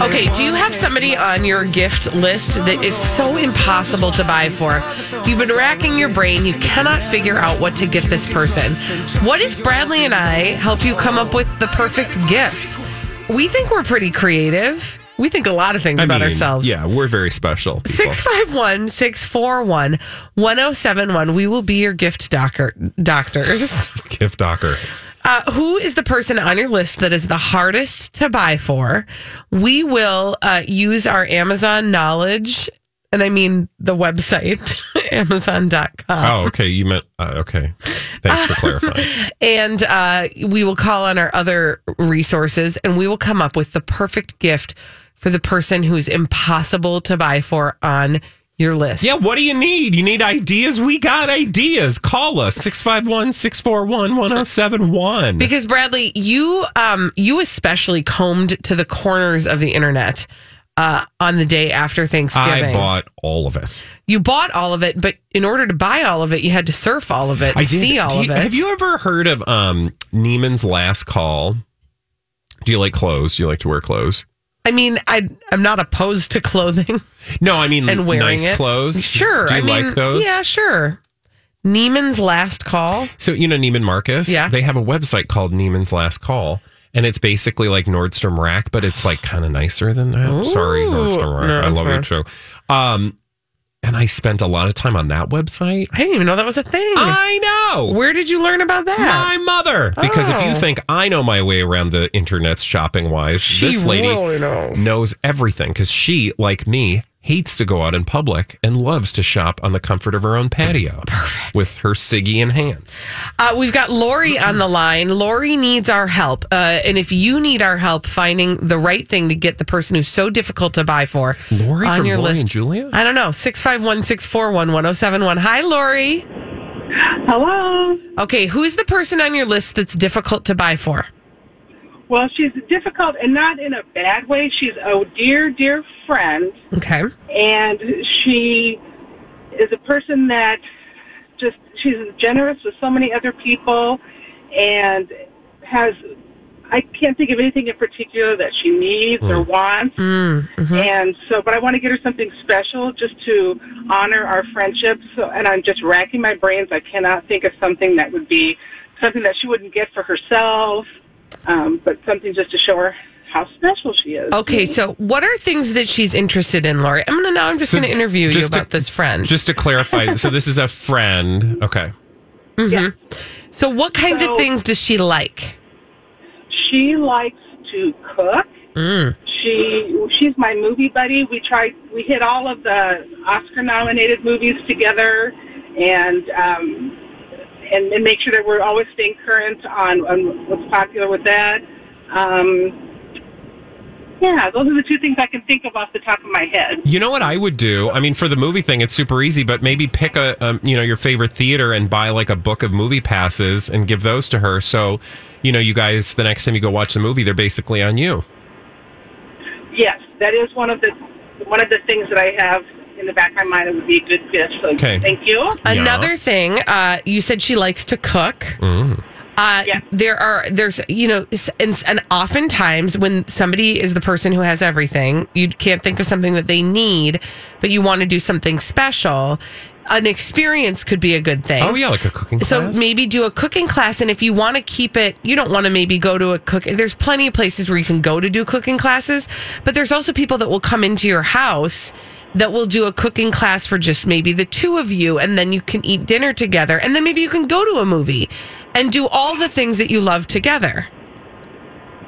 Okay, do you have somebody on your gift list that is so impossible to buy for? You've been racking your brain, you cannot figure out what to get this person. What if Bradley and I help you come up with the perfect gift? We think we're pretty creative. We think a lot of things I about mean, ourselves. Yeah, we're very special. people. 651 641 1071. We will be your gift doctor, doctors. Gift docker. Uh, who is the person on your list that is the hardest to buy for? We will uh, use our Amazon knowledge, and I mean the website, amazon.com. Oh, okay. You meant uh, okay. Thanks for clarifying. And uh, we will call on our other resources and we will come up with the perfect gift for the person who's impossible to buy for on your list. Yeah, what do you need? You need ideas? We got ideas. Call us 651 641 1071. Because Bradley, you um you especially combed to the corners of the internet uh on the day after Thanksgiving. I bought all of it. you bought all of it, but in order to buy all of it, you had to surf all of it, and see all Do of it. Have you ever heard of um, Neiman's Last Call? Do you like clothes? Do you like to wear clothes? I mean, I I'm not opposed to clothing No, I mean and wearing nice it. clothes. Sure, Do you I mean, like those? Yeah, sure. Neiman's Last Call. So you know Neiman Marcus? Yeah. They have a website called Neiman's Last Call. And it's basically like Nordstrom Rack, but it's like kind of nicer than that. Sorry, Nordstrom Rack. no, I love fair. your show. Um, and I spent a lot of time on that website. I didn't even know that was a thing. I know. Where did you learn about that? my mother. Because if you Oh. think I know my way around the internet shopping wise, She this lady really knows. knows everything because she, like me, hates to go out in public and loves to shop on the comfort of her own patio. Perfect. With her ciggy in hand. Uh, we've got Lori on the line. Lori needs our help. Uh, and if you need our help finding the right thing to get the person who's so difficult to buy for Lori on from your Lori list. and Julia? I don't know. 651 641 1071. Hi, Lori. Hello. Okay, who's the person on your list that's difficult to buy for? Well, she's difficult and not in a bad way. She's a dear, dear friend, Okay. and she is a person that just she's generous with so many other people, and has I can't think of anything in particular that she needs or mm. wants. Mm, mm-hmm. And so, but I want to get her something special just to honor our friendship. So, and I'm just racking my brains. I cannot think of something that would be something that she wouldn't get for herself, um, but something just to show her how special she is. Okay, so what are things that she's interested in, Lori? I'm gonna now. I'm just So gonna interview you just to- about this friend. Just to clarify, so this is a friend. Okay. Yeah. so, what kinds of things does she like? She likes to cook. She she's my movie buddy. We tried we hit all of the Oscar nominated movies together, and um, and, and make sure that we're always staying current on, on what's popular with that. Um, yeah, those are the two things I can think of off the top of my head. You know what I would do? I mean, for the movie thing, it's super easy, but maybe pick a, um, you know, your favorite theater and buy like a book of movie passes and give those to her. So, you know, you guys, the next time you go watch the movie, they're basically on you. Yes, that is one of the one of the things that I have in the back of my mind. It would be a good gift. So Okay. thank you. Another thing, uh, you said she likes to cook. Mm. Uh, Yeah. There are, there's, you know, s- and, and oftentimes when somebody is the person who has everything, you can't think of something that they need, but you want to do something special. an experience could be a good thing. Oh yeah, like a cooking class. So maybe do a cooking class, and if you want to keep it, you don't want to maybe go to a cook. There's plenty of places where you can go to do cooking classes, but there's also people that will come into your house that we'll do a cooking class for just maybe the two of you, and then you can eat dinner together, and then maybe you can go to a movie and do all the things that you love together.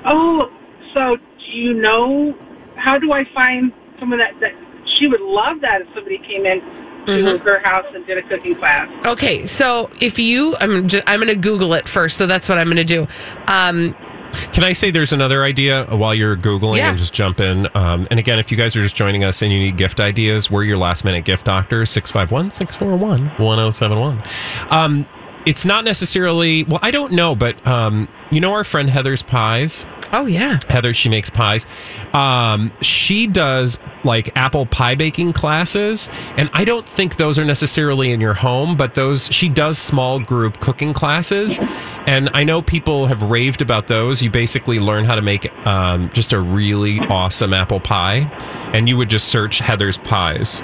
Oh, so do you know how do I find someone that that she would love that if somebody came in to Mm-hmm. her house and did a cooking class? Okay, so if you, I'm just, I'm going to Google it first. So that's what I'm going to do. Um, Can I say there's another idea while you're Googling Yeah. and just jump in? Um, and again, if you guys are just joining us and you need gift ideas, we're your last minute gift doctor, 651 641 1071. It's not necessarily, well, I don't know, but um, you know our friend Heather's Pies? oh yeah, Heather, she makes pies. Um, she does like apple pie baking classes, and I don't think those are necessarily in your home, but those she does small group cooking classes, and I know people have raved about those. You basically learn how to make um, just a really awesome apple pie, and you would just search Heather's Pies.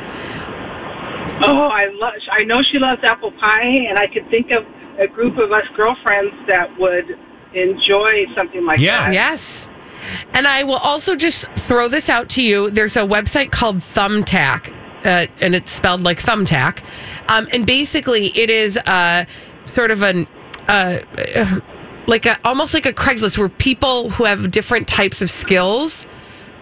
Oh, I love. I know she loves apple pie, and I could think of a group of us girlfriends that would enjoy something like Yeah. that. yes. And I will also just throw this out to you. There's a website called Thumbtack, uh, and it's spelled like thumbtack. Um, and basically, it is uh, sort of an uh, uh, like a almost like a Craigslist where people who have different types of skills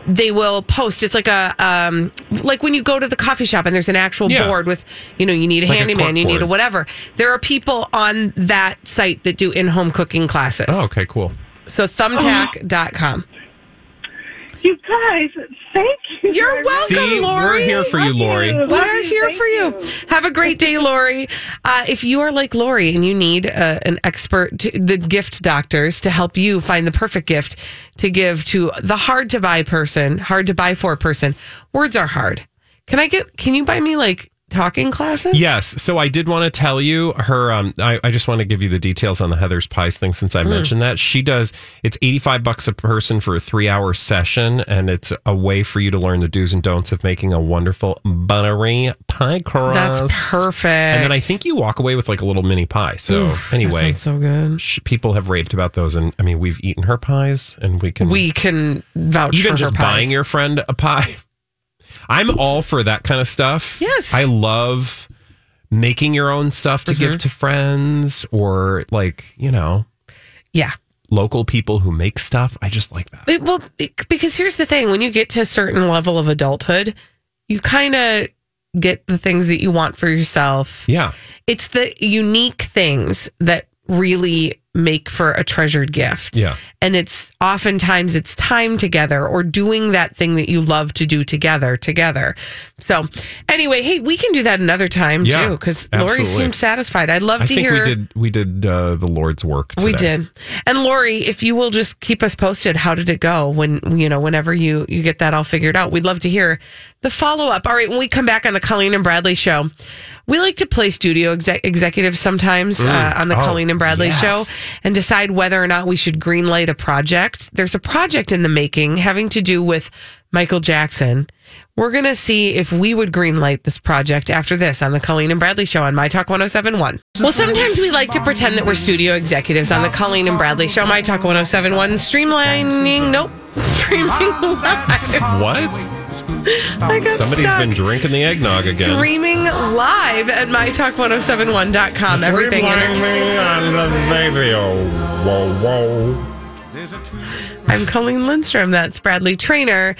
they will post. It's like a um, like when you go to the coffee shop and there's an actual Yeah. board with you know you need a Like a handyman, you need a whatever. There are people on that site that do in home cooking classes. Oh, okay, cool. So thumbtack.com. You guys, thank you. You're welcome, See, Lori. we're here for you, Lori. you. We're you. here Thank for you. Have a great day, Lori. Uh, if you are like Lori and you need uh, an expert, to, the gift doctors, to help you find the perfect gift to give to the hard to buy person, hard to buy for person, words are hard. Can I get, can you buy me like talking classes? Yes. So I did want to tell you her. Um, I, I just want to give you the details on the Heather's Pies thing since I Mm. mentioned that she does. It's eighty five bucks a person for a three hour session, and it's a way for you to learn the do's and don'ts of making a wonderful buttery pie crust. That's perfect. And then I think you walk away with like a little mini pie. So anyway, That sounds so good. sh- people have raved about those, and I mean we've eaten her pies, and we can We can vouch even for just her pies. buying your friend a pie. I'm all for that kind of stuff. Yes. I love making your own stuff to Mm-hmm. give to friends or like, you know, yeah. local people who make stuff. I just like that. It- well, it- because here's the thing: when you get to a certain level of adulthood, you kind of get the things that you want for yourself. Yeah. It's the unique things that really make for a treasured gift. Yeah. And it's oftentimes it's time together or doing that thing that you love to do together together. So anyway, hey, we can do that another time Yeah, too because Lori seemed satisfied. I'd love I to think hear we did we did uh, the Lord's work. we did. And Lori, if you will just keep us posted, how did it go when, you know, whenever you, you get that all figured out? We'd love to hear the follow up. All right. When we come back on the Colleen and Bradley show, we like to play studio exec- executives sometimes uh, on the Oh, Colleen and Bradley yes. show and decide whether or not we should greenlight a project. There's a project in the making having to do with Michael Jackson. We're going to see if we would greenlight this project after this on the Colleen and Bradley show on My Talk 1071. Well, sometimes we like to pretend that we're studio executives on the Colleen and Bradley show, My Talk 1071. Streamlining, nope, streaming live. What? Somebody's stuck. been drinking the eggnog again. Streaming live at mytalk1071.com. Everything entertainment. me on the baby. Oh, whoa, whoa. I'm Colleen Lindstrom. That's Bradley Traynor.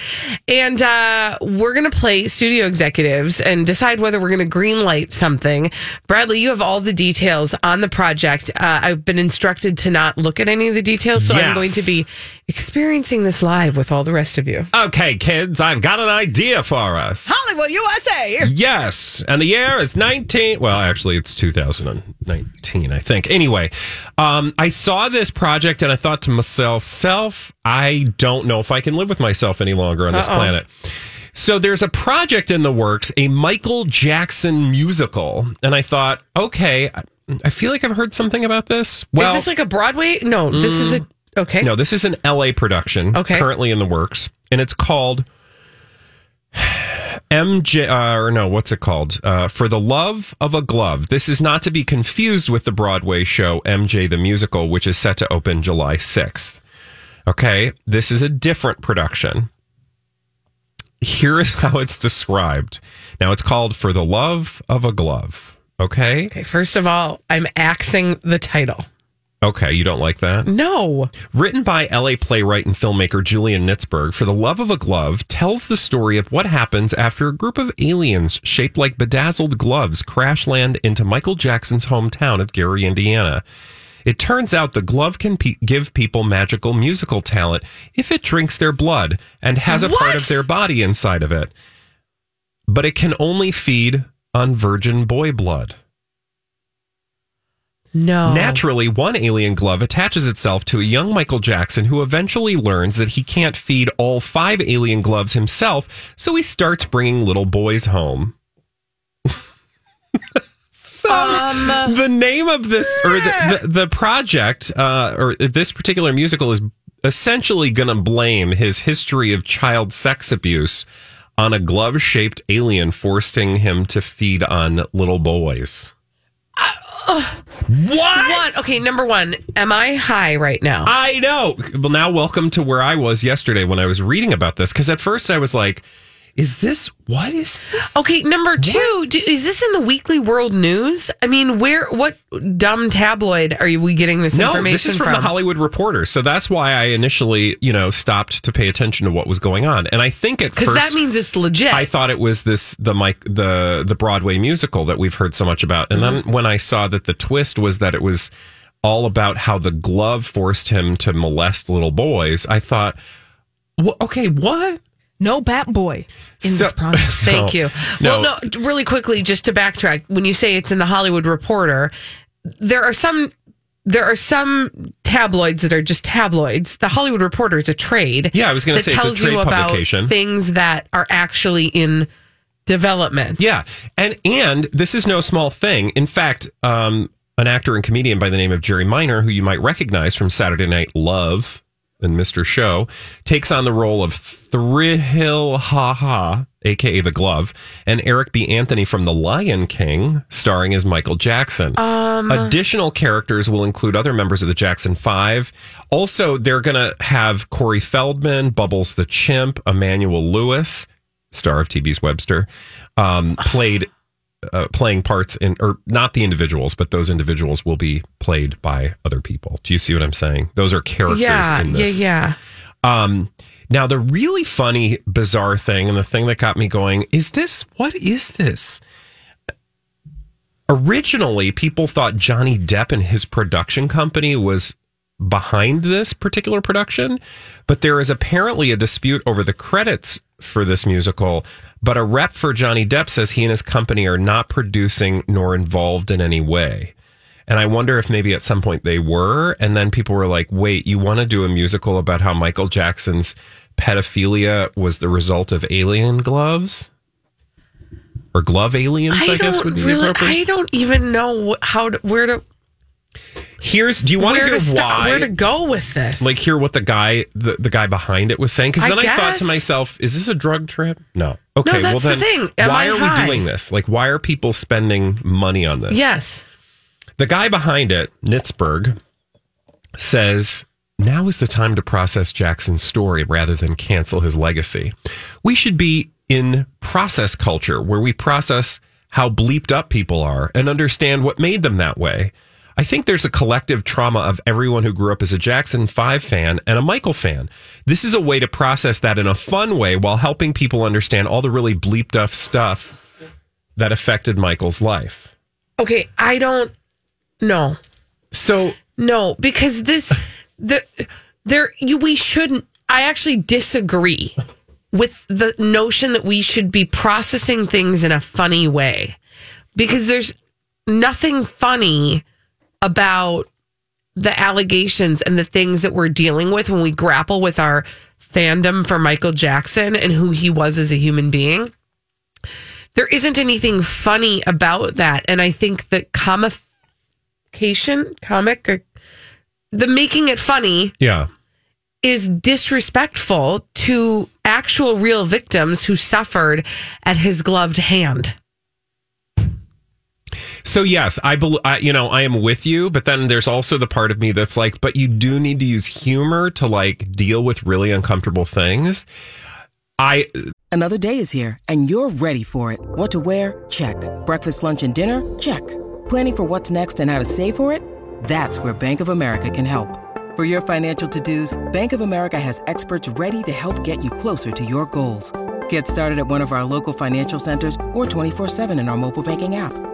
And uh, we're going to play studio executives and decide whether we're going to greenlight something. Bradley, you have all the details on the project. Uh, I've been instructed to not look at any of the details, so I'm going to be experiencing this live with all the rest of you. Okay, kids, I've got an idea for us. Hollywood, USA. Yes, and the year is 19. Well, actually, it's 2019, I think. Anyway, um, I saw this project and I thought to myself, self, I don't know if I can live with myself any longer on this Uh-oh. planet. So there's a project in the works, a Michael Jackson musical, and I thought, okay, I, I feel like I've heard something about this. Well, is this like a Broadway? No, this is a. Okay. no, this is an LA production, Okay. currently in the works, and it's called MJ, uh, or no, what's it called? Uh, For the Love of a Glove. This is not to be confused with the Broadway show MJ the Musical, which is set to open July 6th. Okay, this is a different production. Here is how it's described. Now, it's called For the Love of a Glove. Okay? Okay, first of all, I'm axing the title. Okay, you don't like that? No. Written by LA playwright and filmmaker Julian Nitzberg, For the Love of a Glove tells the story of what happens after a group of aliens shaped like bedazzled gloves crash land into Michael Jackson's hometown of Gary, Indiana. It turns out the glove can pe- give people magical musical talent if it drinks their blood and has a part of their body inside of it. But it can only feed on virgin boy blood. No. Naturally, one alien glove attaches itself to a young Michael Jackson who eventually learns that he can't feed all five alien gloves himself, so he starts bringing little boys home. So, Um, the name of this or the, the, the project uh, or this particular musical is essentially going to blame his history of child sex abuse on a glove shaped alien forcing him to feed on little boys. What? One. Okay, number one, am I high right now? I know. Well, now welcome to where I was yesterday when I was reading about this. Because at first I was like, "Is this what is this?" Okay, number two, do, is this in the Weekly World News? I mean, where, what dumb tabloid are we getting this No, information this is from, the Hollywood Reporter. So that's why I initially, you know, stopped to pay attention to what was going on. And I think at Because first that means it's legit. I thought it was this the Mike the the Broadway musical that we've heard so much about. And Mm-hmm. then when I saw that the twist was that it was all about how the glove forced him to molest little boys, I thought, well, okay, what? No Bat Boy in So- this project. Thank No, you. no. Well, no, really quickly, just to backtrack, when you say it's in the Hollywood Reporter, there are some there are some tabloids that are just tabloids. The Hollywood Reporter is a trade. Yeah, I was gonna that say it's a tells trade you about publication. things that are actually in development. Yeah, and and this is no small thing. In fact, um, an actor and comedian by the name of Jerry Minor, who you might recognize from Saturday Night Live and Mr. Show, takes on the role of Thrill Ha Ha, aka the Glove, and Eric B. Anthony from The Lion King, starring as Michael Jackson. Additional characters will include other members of the Jackson Five. Also, they're going to have Corey Feldman, Bubbles the Chimp, Emmanuel Lewis, star of TV's Webster, um, played uh, playing parts in, or not the individuals, but those individuals will be played by other people. Do you see what I'm saying? Those are characters Yeah, in yeah, yeah. Um, now, the really funny, bizarre thing, and the thing that got me going is this what is this? Originally, people thought Johnny Depp and his production company was behind this particular production, but there is apparently a dispute over the credits for this musical. But a rep for Johnny Depp says he and his company are not producing nor involved in any way. And I wonder if maybe at some point they were. And then people were like, wait, you want to do a musical about how Michael Jackson's pedophilia was the result of alien gloves? Or glove aliens, I, I, guess don't would be really. appropriate. I don't even know how to where to Here's, do you want to hear to why? where to go with this. like hear what the guy the, the guy behind it was saying because then I, thought to myself is this a drug trip no okay that's well the then thing. Why I are high? we doing this like why are people spending money on this yes. the guy behind it nitzberg says now is the time to process jackson's story rather than cancel his legacy we should be in process culture where we process how bleeped up people are and understand what made them that way I think there's a collective trauma of everyone who grew up as a Jackson 5 fan and a Michael fan. This is a way to process that in a fun way while helping people understand all the really bleeped up stuff that affected Michael's life. Okay, I don't know. So, No, because this the there you we shouldn't I actually disagree with the notion that we should be processing things in a funny way. Because there's nothing funny about the allegations and the things that we're dealing with when we grapple with our fandom for Michael Jackson and who he was as a human being. There isn't anything funny about that. And I think that comification, comic, the making it funny yeah. is disrespectful to actual real victims who suffered at his gloved hand. So yes, I, bel I you know I am with you, but then there's also the part of me that's like, but you do need to use humor to like deal with really uncomfortable things. I Another day is here, and you're ready for it. What to wear? Check. Breakfast, lunch, and dinner? Check. Planning for what's next and how to save for it? That's where Bank of America can help. For your financial to-dos, Bank of America has experts ready to help get you closer to your goals. Get started at one of our local financial centers or 24-7 in our mobile banking app.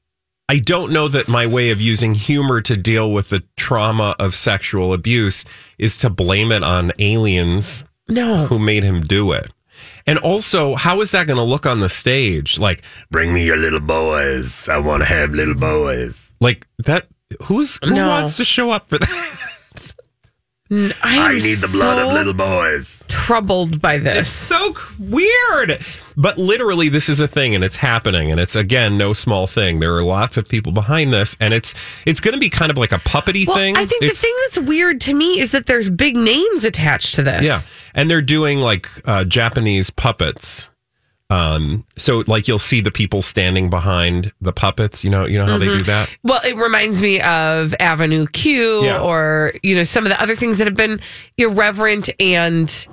I don't know that my way of using humor to deal with the trauma of sexual abuse is to blame it on aliens No. who made him do it. And also, how is that going to look on the stage? Like, bring me your little boys. I want to have little boys. Like that. Who's who No. wants to show up for that? I, need the blood of little boys. troubled by It's this. so weird. But literally, this is a thing, and it's happening, and it's again no small thing. There are lots of people behind this, and it's it's going to be kind of like a puppety Well, thing. I think It's- the thing that's weird to me is that there's big names attached to this. yeah, and they're doing like uh, Japanese puppets. Um, so like you'll see the people standing behind the puppets. You know, you know how they do that. Well, it reminds me of Avenue Q Yeah. or, you know, some of the other things that have been irreverent and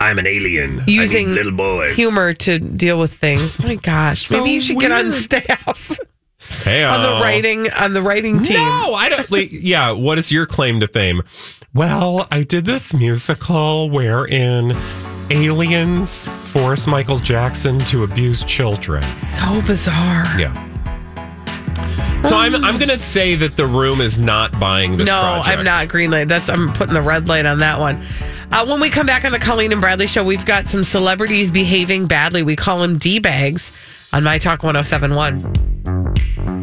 I'm an alien. using little boys humor to deal with things. My gosh, So maybe you should get on staff Hey, on the writing on the writing team. No, I don't. Like, yeah, what is your claim to fame? Well, I did this musical wherein aliens force Michael Jackson to abuse children. So bizarre. Yeah. So I'm I'm gonna say that the room is not buying this. no, project. I'm not green light. That's I'm putting the red light on that one. Uh, when we come back on the Colleen and Bradley show, we've got some celebrities behaving badly. We call them d bags on My Talk 1071.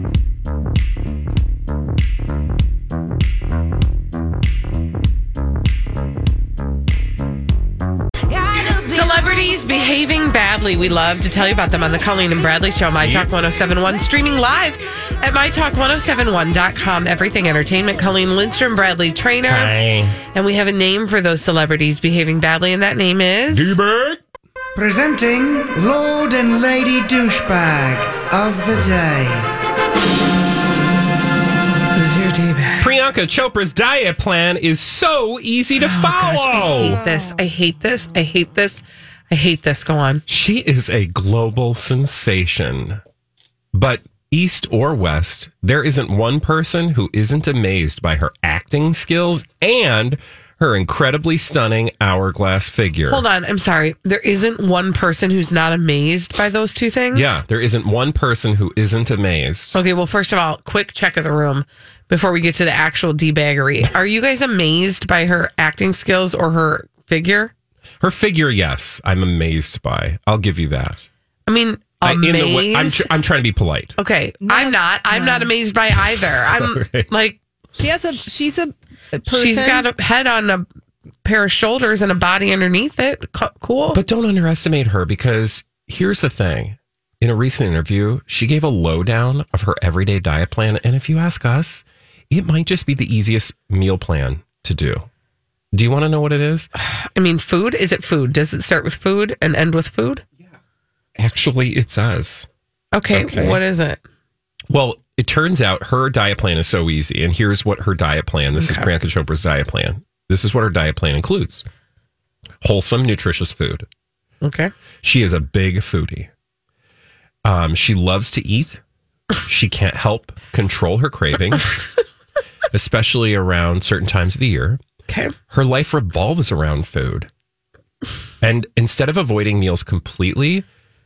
Celebrities behaving badly. We love to tell you about them on the Colleen and Bradley Show, My Talk 1071, streaming live at MyTalk1071.com. Everything Entertainment. Colleen Lindstrom, Bradley Traynor. Hi. And we have a name for those celebrities behaving badly, and that name is. D-bag. Presenting Lord and Lady Douchebag of the Day. Who's your D-bag? Priyanka Chopra's diet plan is so easy to Oh, gosh, I follow. hate this. I hate this. I hate this. I hate this. Go on. She is a global sensation. But East or West, there isn't one person who isn't amazed by her acting skills and her incredibly stunning hourglass figure. Hold on. I'm sorry. There isn't one person who's not amazed by those two things? Yeah, there isn't one person who isn't amazed. Okay, well, first of all, quick check of the room before we get to the actual debaggery. Are you guys amazed by her acting skills or her figure? Her figure, yes, I'm amazed by. I'll give you that. I mean, I, in amazed. the way, I'm, tr- I'm trying to be polite. okay, I'm not. I'm not amazed by either. I'm Okay. like, She has a she's a a person. she's got a head on a pair of shoulders and a body underneath it. Co- Cool. But don't underestimate her because here's the thing. In a recent interview, she gave a lowdown of her everyday diet plan. And if you ask us, it might just be the easiest meal plan to do. Do you want to know what it is? I mean, food. Is it food? Does it start with food and end with food? Yeah. Actually, it says. Okay, Okay. what is it? Well, it turns out her diet plan is so easy. And here's what her diet plan this is Priyanka Chopra's diet plan. This is what her diet plan includes wholesome, nutritious food. Okay. She is a big foodie. Um, she loves to eat. She can't help control her cravings, especially around certain times of the year. Okay. Her life revolves around food. And instead of avoiding meals completely,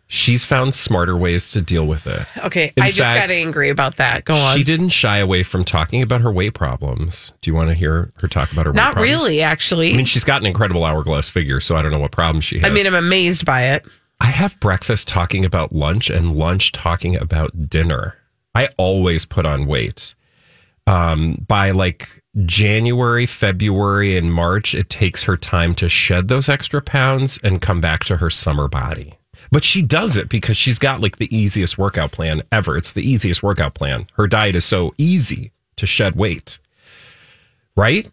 she's found smarter ways to deal with it. Okay, In I just fact, got angry about that. Go on. She didn't shy away from talking about her weight problems. Do you want to hear her talk about her weight Not problems? really, actually. I mean, she's got an incredible hourglass figure, so I don't know what problem she has. I mean, I'm amazed by it. I have breakfast talking about lunch and lunch talking about dinner. I always put on weight. Um, by like January, February, and March, it takes her time to shed those extra pounds and come back to her summer body. But she does it because she's got like the easiest workout plan ever. It's the easiest workout plan. Her diet is so easy to shed weight. Right?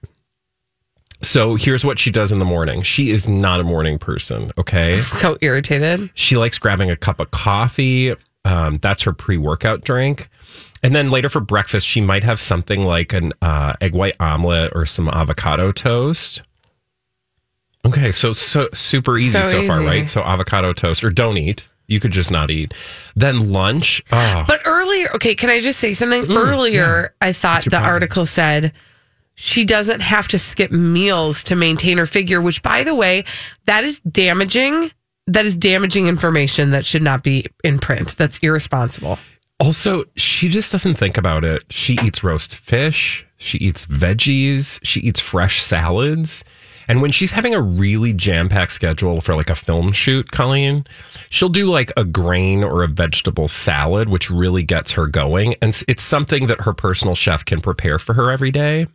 So here's what she does in the morning. She is not a morning person, okay? So irritated. She likes grabbing a cup of coffee. Um, that's her pre-workout drink. And then later for breakfast, she might have something like an uh, egg white omelet or some avocado toast. Okay, so so super easy So so, far, right? So avocado toast or don't eat. You could just not eat. Then lunch. Oh, But earlier, okay, can I just say something? Mm, earlier, I thought the problem? article said she doesn't have to skip meals to maintain her figure, which, by the way, that is damaging. That is damaging information that should not be in print. That's irresponsible. Also, she just doesn't think about it. She eats roast fish, she eats veggies, she eats fresh salads. And when she's having a really jam packed schedule for like a film shoot, Colleen, she'll do like a grain or a vegetable salad, which really gets her going. And it's something that her personal chef can prepare for her every day.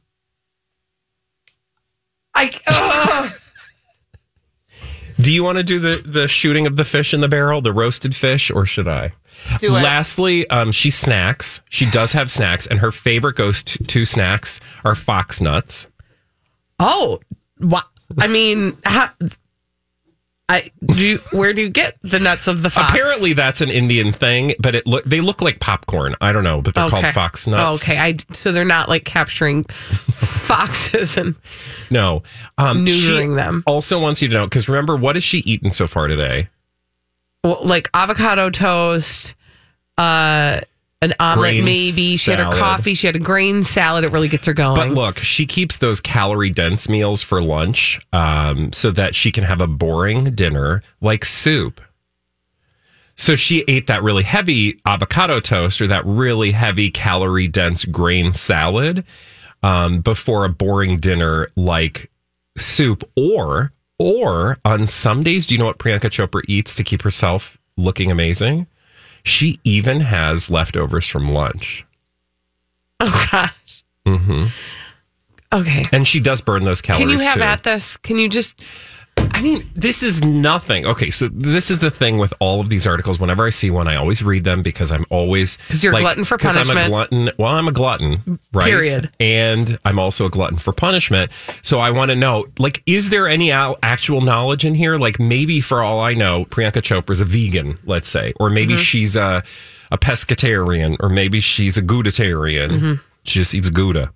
I ugh. Do you want to do the, the shooting of the fish in the barrel, the roasted fish, or should I? Do it. Lastly, um, she snacks. She does have snacks, and her favorite goes to two snacks are fox nuts. oh, what? I mean, how, I do. You, where do you get the nuts of the fox? Apparently, that's an Indian thing, but it look they look like popcorn. I don't know, but they're called fox nuts. Okay, I so they're not like capturing foxes and No, um, Neutering she them. Also wants you to know because remember, what has she eaten so far today? Like avocado toast, uh, an omelet, Grain maybe. She had her salad. coffee. She had a grain salad. It really gets her going. But look, she keeps those calorie dense meals for lunch um, so that she can have a boring dinner like soup. So she ate that really heavy avocado toast or that really heavy calorie dense grain salad um, before a boring dinner like soup. Or, or on some days, do you know what Priyanka Chopra eats to keep herself looking amazing? She even has leftovers from lunch. oh gosh. hmm Okay. And she does burn those calories Can you have too. at this? Can you just? I mean, this is nothing. Okay, so this is the thing with all of these articles. Whenever I see one, I always read them because I'm always because you're a glutton for punishment. Because I'm a glutton. Well, I'm a glutton, right? Period. And I'm also a glutton for punishment. So I want to know, like, is there any al- actual knowledge in here? Like, maybe for all I know, Priyanka Chopra's a vegan, let's say, or maybe Mm-hmm. she's a a pescatarian, or maybe she's a goudatarian. She just eats Gouda.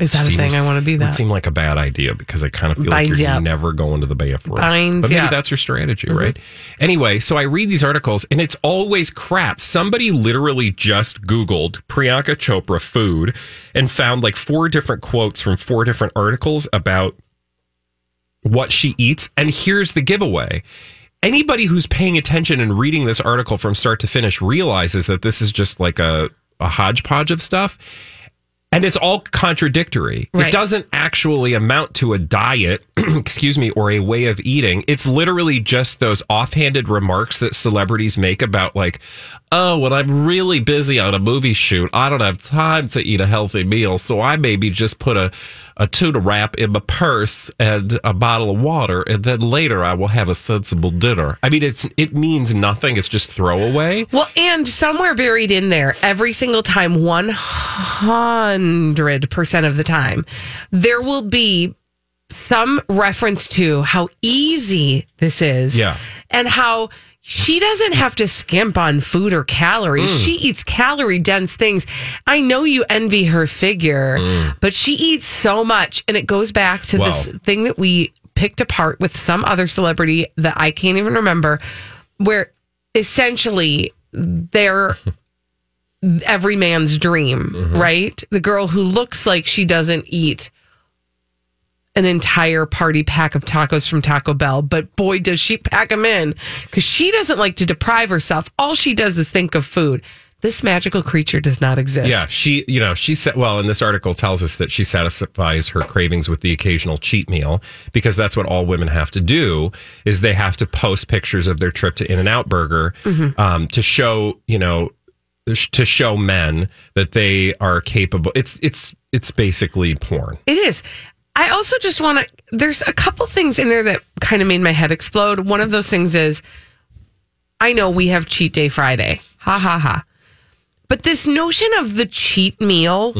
Mm-hmm. Is that a thing? I want to be that? It would that. seem like a bad idea because I kind of feel Binds like you you're up. never going to the bathroom. Binds but maybe up. that's your strategy, right? Anyway, so I read these articles and it's always crap. Somebody literally just Googled Priyanka Chopra food and found like four different quotes from four different articles about what she eats. And here's the giveaway. Anybody who's paying attention and reading this article from start to finish realizes that this is just like a, a hodgepodge of stuff. And it's all contradictory. It doesn't actually amount to a diet, excuse me, or a way of eating. It's literally just those offhanded remarks that celebrities make about, like, oh, when I'm really busy on a movie shoot, I don't have time to eat a healthy meal. So I maybe just put a, a tuna wrap in my purse and a bottle of water. And then later I will have a sensible dinner. I mean, it's it means nothing. It's just throwaway. Well, and somewhere buried in there, every single time, 100% of the time, there will be some reference to how easy this is. Yeah. And how she doesn't have to skimp on food or calories. Mm. She eats calorie dense things. I know you envy her figure, Mm. but she eats so much. And it goes back to this thing that we picked apart with some other celebrity that I can't even remember, where essentially they're every man's dream, Mm-hmm. right? The girl who looks like she doesn't eat an entire party pack of tacos from Taco Bell, but boy, does she pack them in because she doesn't like to deprive herself. All she does is think of food. This magical creature does not exist. Yeah, she, you know, she said, well, and this article tells us that she satisfies her cravings with the occasional cheat meal because that's what all women have to do is they have to post pictures of their trip to In and Out Burger um, to show, you know, to show men that they are capable. It's it's it's basically porn. It is. I also just want to. There's a couple things in there that kind of made my head explode. One of those things is, I know we have cheat day Friday. Ha ha ha. But this notion of the cheat meal,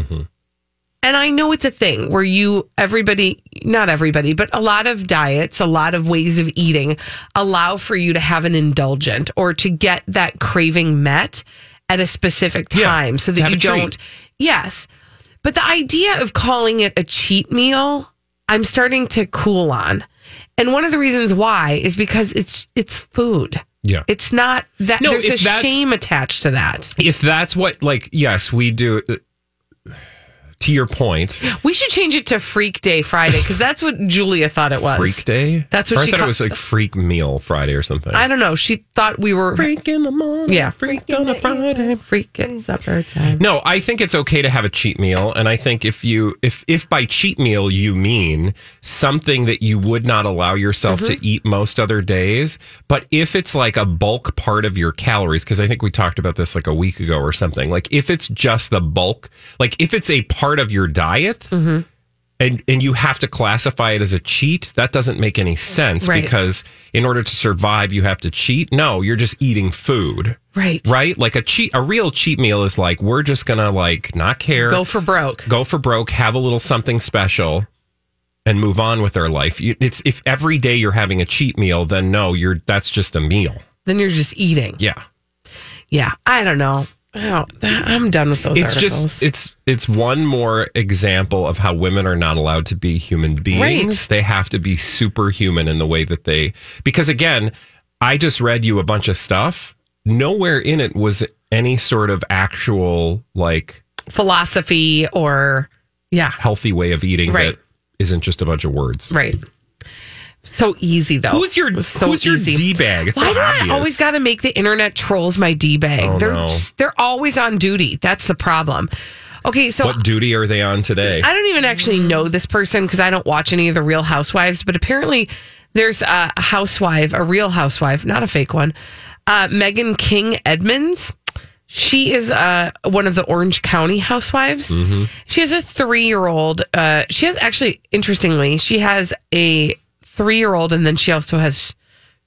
and I know it's a thing where you, everybody, not everybody, but a lot of diets, a lot of ways of eating allow for you to have an indulgent or to get that craving met at a specific Yeah, time so that you don't. Yes. But the idea of calling it a cheat meal, I'm starting to cool on. And one of the reasons why is because it's it's food. Yeah. It's not that No, there's a shame attached to that. If that's what, like, yes, we do. To your point, We should change it to Freak Day Friday because that's what Julia thought it was. Freak Day. That's what Or she I thought ca- it was like Freak Meal Friday or something. I don't know. She thought we were Freak in the morning. Yeah. Freak on a Friday. freak at supper time. No, I think it's okay to have a cheat meal, and I think if you if if by cheat meal you mean something that you would not allow yourself Mm-hmm. to eat most other days, but if it's like a bulk part of your calories, because I think we talked about this like a week ago or something, like if it's just the bulk, like if it's a part of your diet. Mm-hmm. And, and you have to classify it as a cheat. That doesn't make any sense Right. because in order to survive, you have to cheat. No, you're just eating food Right. right? Like a cheat, a real cheat meal is like we're just gonna like not care, Go for broke. go for broke, have a little something special, and move on with our life. It's if every day you're having a cheat meal, then no, you're that's just a meal. Then you're just eating. Yeah, Yeah. I don't know. I don't- I'm done with those it's articles. just it's it's one more example of how women are not allowed to be human beings. Right. They have to be superhuman in the way that they because again, I just read you a bunch of stuff. Nowhere in it was any sort of actual like philosophy or yeah, healthy way of eating Right. that isn't just a bunch of words. right. So easy though. Who's your so who's your easy. d bag? It's Why so do obvious. I always got to make the internet trolls my d bag? Oh, they're no. they're always on duty. That's the problem. Okay, so what duty are they on today? I don't even actually know this person because I don't watch any of the Real Housewives, but apparently there's a housewife, a real housewife, not a fake one, uh, Meghan King Edmonds. She is uh, one of the Orange County housewives. She has a three year old. Uh, she has actually, interestingly, she has a three year old, and then she also has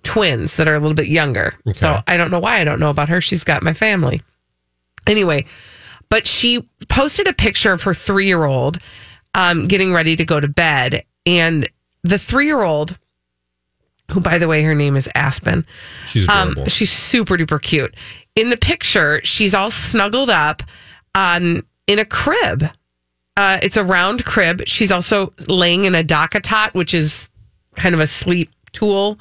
twins that are a little bit younger. So I don't know why I don't know about her. She's got my family. Anyway, but she posted a picture of her three year old um, getting ready to go to bed. And the three year old, who, by the way, her name is Aspen, She's adorable. um, she's super duper cute. In the picture, she's all snuggled up on in a crib. Uh, it's a round crib. She's also laying in a DockATot, which is kind of a sleep tool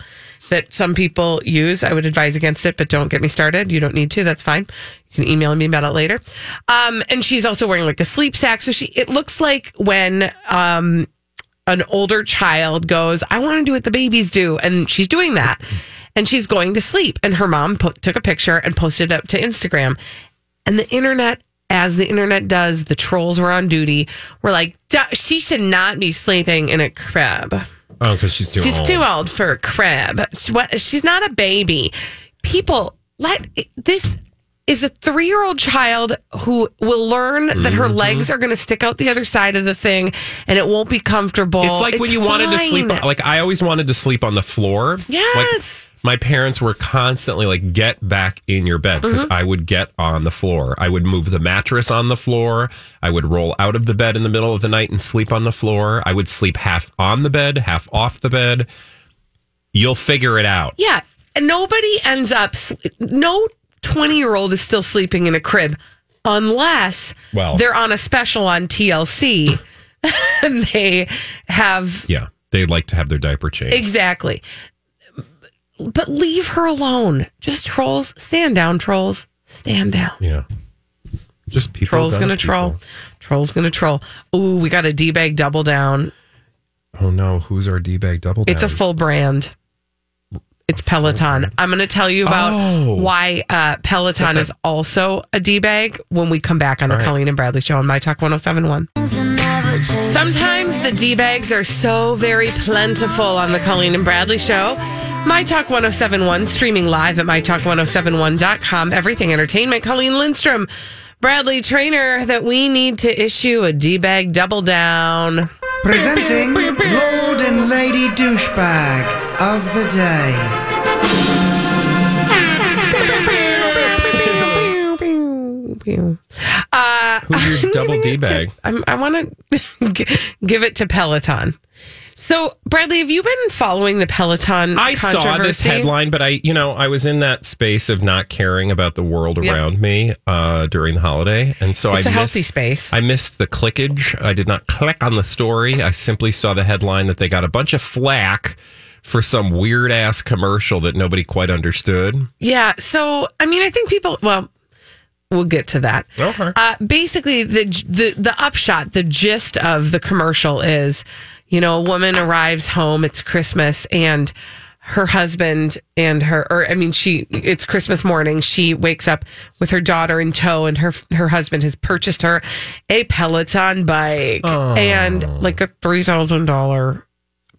that some people use. I would advise against it, but don't get me started. You don't need to. That's fine. You can email me about it later. Um, and she's also wearing like a sleep sack. So she, it looks like when, um, an older child goes, I want to do what the babies do. And she's doing that. And she's going to sleep. And her mom po- took a picture and posted it up to Instagram. And the internet, as the internet does, the trolls were on duty. Were like, "Duh, she should not be sleeping in a crib. Oh, because she's too She's old. too old for a crib. She- What? She's not a baby. People, let this is a three year old child who will learn that her Mm-hmm. legs are going to stick out the other side of the thing and it won't be comfortable. It's like when you wanted to sleep. Like I always wanted to sleep on the floor. Yes. Like, my parents were constantly like, "Get back in your bed," because Mm-hmm. I would get on the floor. I would move the mattress on the floor. I would roll out of the bed in the middle of the night and sleep on the floor. I would sleep half on the bed, half off the bed. You'll figure it out. Yeah. And nobody ends up, no 20 year old is still sleeping in a crib unless Well- they're on a special on TLC and they have Yeah, they'd like to have their diaper changed. Exactly. But leave her alone. Just trolls, stand down, trolls. Stand down. yeah, just people. Trolls gonna gonna troll. Trolls gonna troll. Ooh, we got a D bag double down. Oh no, who's our D bag double down? It's a full brand. It's Peloton. I'm going to tell you about Oh. why uh, Peloton is also a D bag when we come back on the All right. Colleen and Bradley show on My Talk 1071. Sometimes the D bags are so very plentiful on the Colleen and Bradley show. My Talk 1071, streaming live at MyTalk1071.com. Everything Entertainment. Colleen Lindstrom, Bradley Traynor, that we need to issue a D bag double down. Presenting Lord and Lady Douchebag of the Day. Uh, Who's your I'm double D it to- bag? I'm, I want to give it to Peloton. So, Bradley, have you been following the Peloton I saw this headline, but I, you know, I was in that space of not caring about the world Yeah. around me uh, during the holiday, and so It's I a healthy space. I missed the clickage. I did not click on the story. I simply saw the headline that they got a bunch of flack for some weird ass commercial that nobody quite understood. Yeah. So, I mean, I think people, well, we'll get to that. Okay. Uh, basically, the, the, the upshot, the gist of the commercial is, you know, a woman arrives home, it's Christmas, and her husband and her, or I mean, she, it's Christmas morning. She wakes up with her daughter in tow, and her, her husband has purchased her a Peloton bike and like a $3,000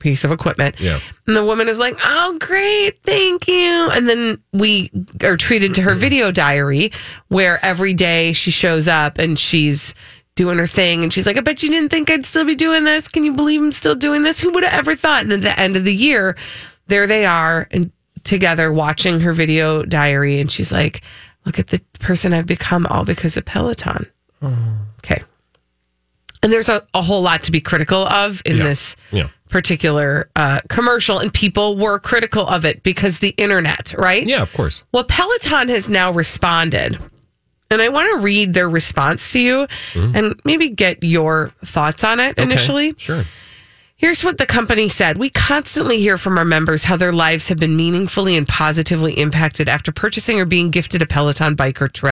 piece of equipment. Yeah. And the woman is like, "Oh, great, thank you." And then we are treated to her mm-hmm. video diary, where every day she shows up and she's doing her thing, and she's like, "I bet you didn't think I'd still be doing this. Can you believe I'm still doing this? Who would have ever thought?" And at the end of the year, there they are and together watching her video diary, and she's like, "Look at the person I've become, all because of Peloton." Oh. Okay. And there's a, a whole lot to be critical of in Yeah. this Yeah. particular uh, commercial, and people were critical of it because the internet, right? Yeah, of course. Well, Peloton has now responded. And I want to read their response to you and maybe get your thoughts on it Okay, initially. Sure. Here's what the company said. We constantly hear from our members how their lives have been meaningfully and positively impacted after purchasing or being gifted a Peloton bike or tread.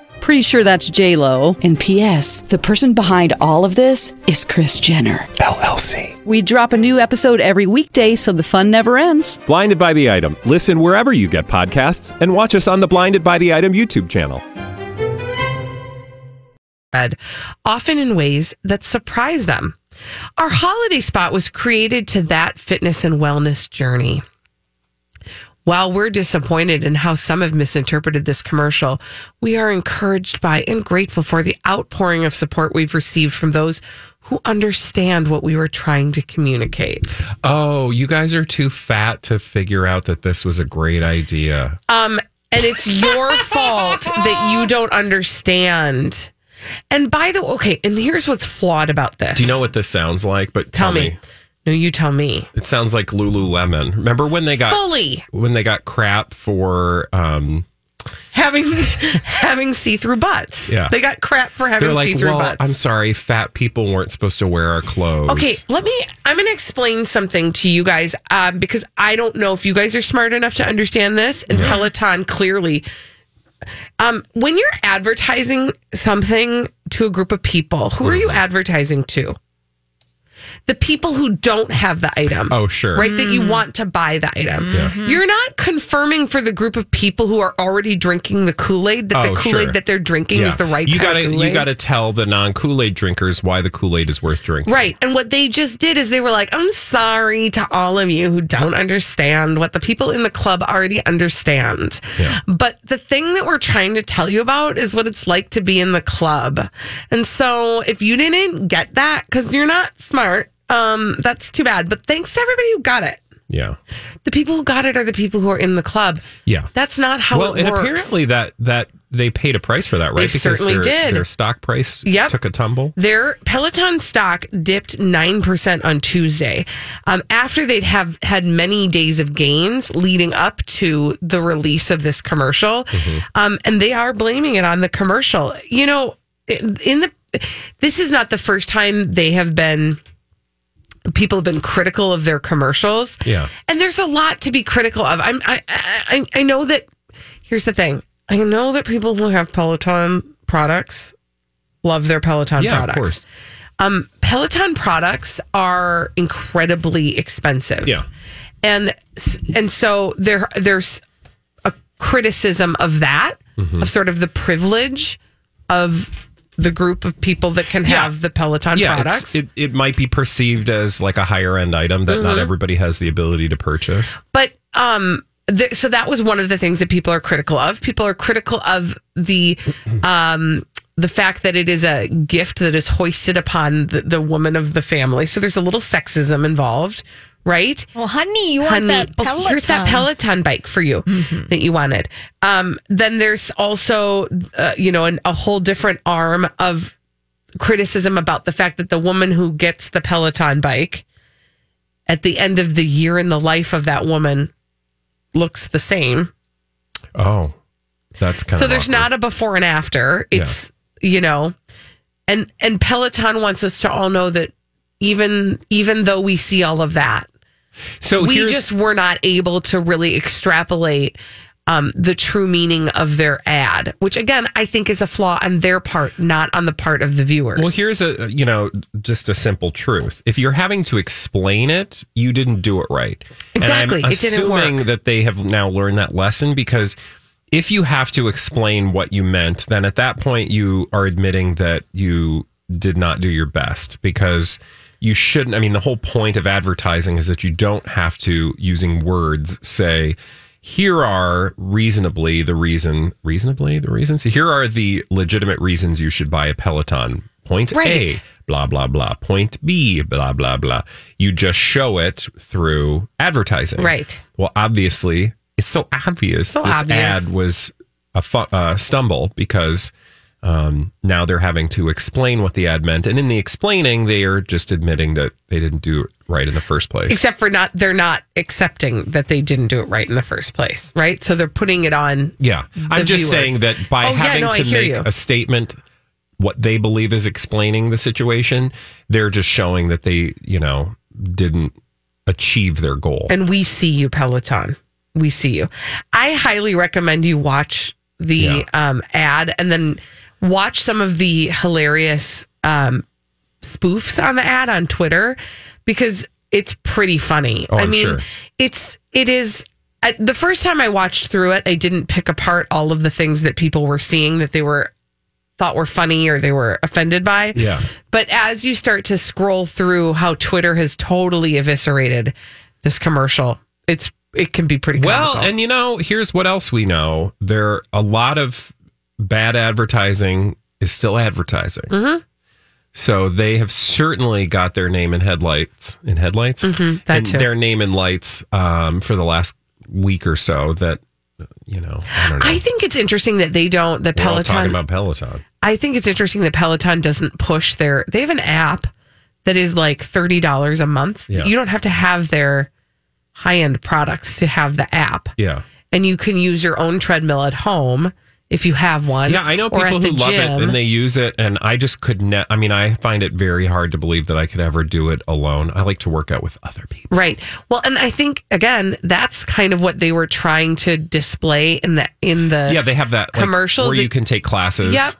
Pretty sure that's J Lo. And P.S. The person behind all of this is Kris Jenner. LLC. We drop a new episode every weekday, so the fun never ends. Blinded by the item. Listen wherever you get podcasts, and watch us on the Blinded by the Item YouTube channel. often in ways that surprise them. Our holiday spot was created to that fitness and wellness journey. While we're disappointed in how some have misinterpreted this commercial, we are encouraged by and grateful for the outpouring of support we've received from those who understand what we were trying to communicate. Oh, you guys are too fat to figure out that this was a great idea. Um, and it's your fault that you don't understand. And by the way, okay, and here's what's flawed about this. Do you know what this sounds like? But Tell me. No, you tell me. It sounds like Lululemon. Remember when they got Fully. when they got crap for um having having see through butts. Yeah. They got crap for having like, see through well, butts. I'm sorry, fat people weren't supposed to wear our clothes. Okay, let me. I'm going to explain something to you guys um, because I don't know if you guys are smart enough to understand this. And Yeah. Peloton clearly, um, when you're advertising something to a group of people, who are you Mm-hmm. advertising to? The people who don't have the item. Oh, sure. Right, that you want to buy the item. Yeah. Mm-hmm. You're not confirming for the group of people who are already drinking the Kool Aid that Oh, the Kool Aid sure. that they're drinking Yeah. is the right you kind gotta of you Kool-Aid. gotta tell the non Kool Aid drinkers why the Kool Aid is worth drinking. Right. And what they just did is they were like, I'm sorry to all of you who don't understand what the people in the club already understand. But the thing that we're trying to tell you about is what it's like to be in the club. And so if you didn't get that, because you're not smart, Um, that's too bad. But thanks to everybody who got it. Yeah. The people who got it are the people who are in the club. Yeah. That's not how well, it and works. apparently that that they paid a price for that, right? They certainly their, did. Their stock price Yep. took a tumble. Their Peloton stock dipped 9% on Tuesday um, after they'd have had many days of gains leading up to the release of this commercial. Um, and they are blaming it on the commercial. You know, in the this is not the first time they have been people have been critical of their commercials. Yeah. And there's a lot to be critical of. I'm I I, I know that here's the thing. I know that people who have Peloton products love their Peloton Yeah, of products. course. Um, Peloton products are incredibly expensive. Yeah. And and so there there's a criticism of that, Mm-hmm. of sort of the privilege of the group of people that can Yeah. have the Peloton yeah, products. it, it might be perceived as like a higher end item that not Mhm. everybody has the ability to purchase. But um, th- so that was one of the things that people are critical of. People are critical of the um the fact that it is a gift that is hoisted upon the, the woman of the family. So there's a little sexism involved, right? Well, honey, you want that oh, Peloton. here's that Peloton bike for you that you wanted. Um, then there's also, uh, you know, an, a whole different arm of criticism about the fact that the woman who gets the Peloton bike at the end of the year in the life of that woman looks the same. Oh, that's kind so of So there's not a before and after. It's you know, and and Peloton wants us to all know that even even though we see all of that, So we just were not able to really extrapolate um, the true meaning of their ad, which again I think is a flaw on their part, not on the part of the viewers. Well, here's a you know just a simple truth. If you're having to explain it, you didn't do it right. Exactly. It didn't assuming work. that they have now learned that lesson because if you have to explain what you meant, then at that point you are admitting that you did not do your best because you shouldn't. I mean, the whole point of advertising is that you don't have to using words say. Here are reasonably the reason, reasonably the reasons. Here are the legitimate reasons you should buy a Peloton. Point Right. A, blah, blah, blah. Point B, blah, blah, blah. You just show it through advertising. Right. Well, obviously, it's so obvious. So this obvious. ad was a fu- uh, stumble because um, now they're having to explain what the ad meant. And in the explaining, they are just admitting that they didn't do it right in the first place. Except for not, they're not accepting that they didn't do it right in the first place, right? So they're putting it on. Yeah. I'm just viewers. saying that by Oh, yeah, having no, to make you. a statement, what they believe is explaining the situation, they're just showing that they, you know, didn't achieve their goal. And we see you, Peloton. We see you. I highly recommend you watch the um, ad and then watch some of the hilarious um, spoofs on the ad on Twitter because it's pretty funny. Oh, I mean, sure. it's it is. I, the first time I watched through it, I didn't pick apart all of the things that people were seeing that they were thought were funny or they were offended by. Yeah. But as you start to scroll through how Twitter has totally eviscerated this commercial, it's it can be pretty Well, and you know, here's what else we know. There are a lot of bad advertising is still advertising. Mhm. So they have certainly got their name in headlights in headlights Mhm, that and too. their name in lights um, for the last week or so that you know, I know. I think it's interesting that they don't the We're all talking Peloton. about Peloton. I think it's interesting that Peloton doesn't push their. They have an app that is like thirty dollars a month. Yeah. You don't have to have their high end products to have the app, Yeah. and you can use your own treadmill at home if you have one. Yeah, I know people who the love it and they use it, and I just could not. I mean, I find it very hard to believe that I could ever do it alone. I like to work out with other people. Right. Well, and I think again, that's kind of what they were trying to display in the in the Yeah, they have that like, commercials where you can take classes. Yep.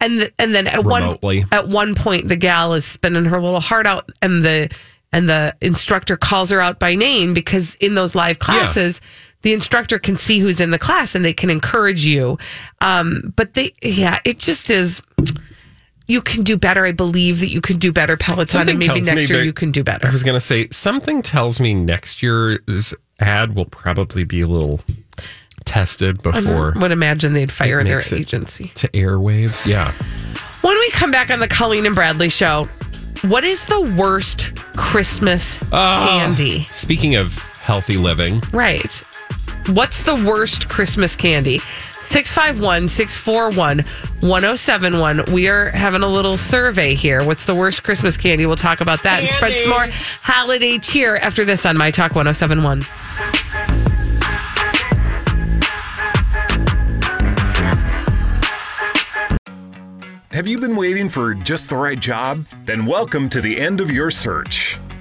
And th- and then at Remotely. one at one point the gal is spinning her little heart out and the and the instructor calls her out by name because in those live classes the instructor can see who's in the class and they can encourage you. Um, but they yeah, it just is you can do better. I believe that you can do better, Peloton, and maybe next year you can do better. I was going to say something tells me next year's ad will probably be a little tested before I would imagine they'd fire their agency. to airwaves. Yeah. When we come back on the Colleen and Bradley show, What is the worst Christmas Ah, candy? Speaking of healthy living, Right. What's the worst Christmas candy? 651 641 1071. We are having a little survey here. What's the worst Christmas candy? We'll talk about that and spread some more holiday cheer after this on My Talk 1071. Have you been waiting for just the right job? Then welcome to the end of your search.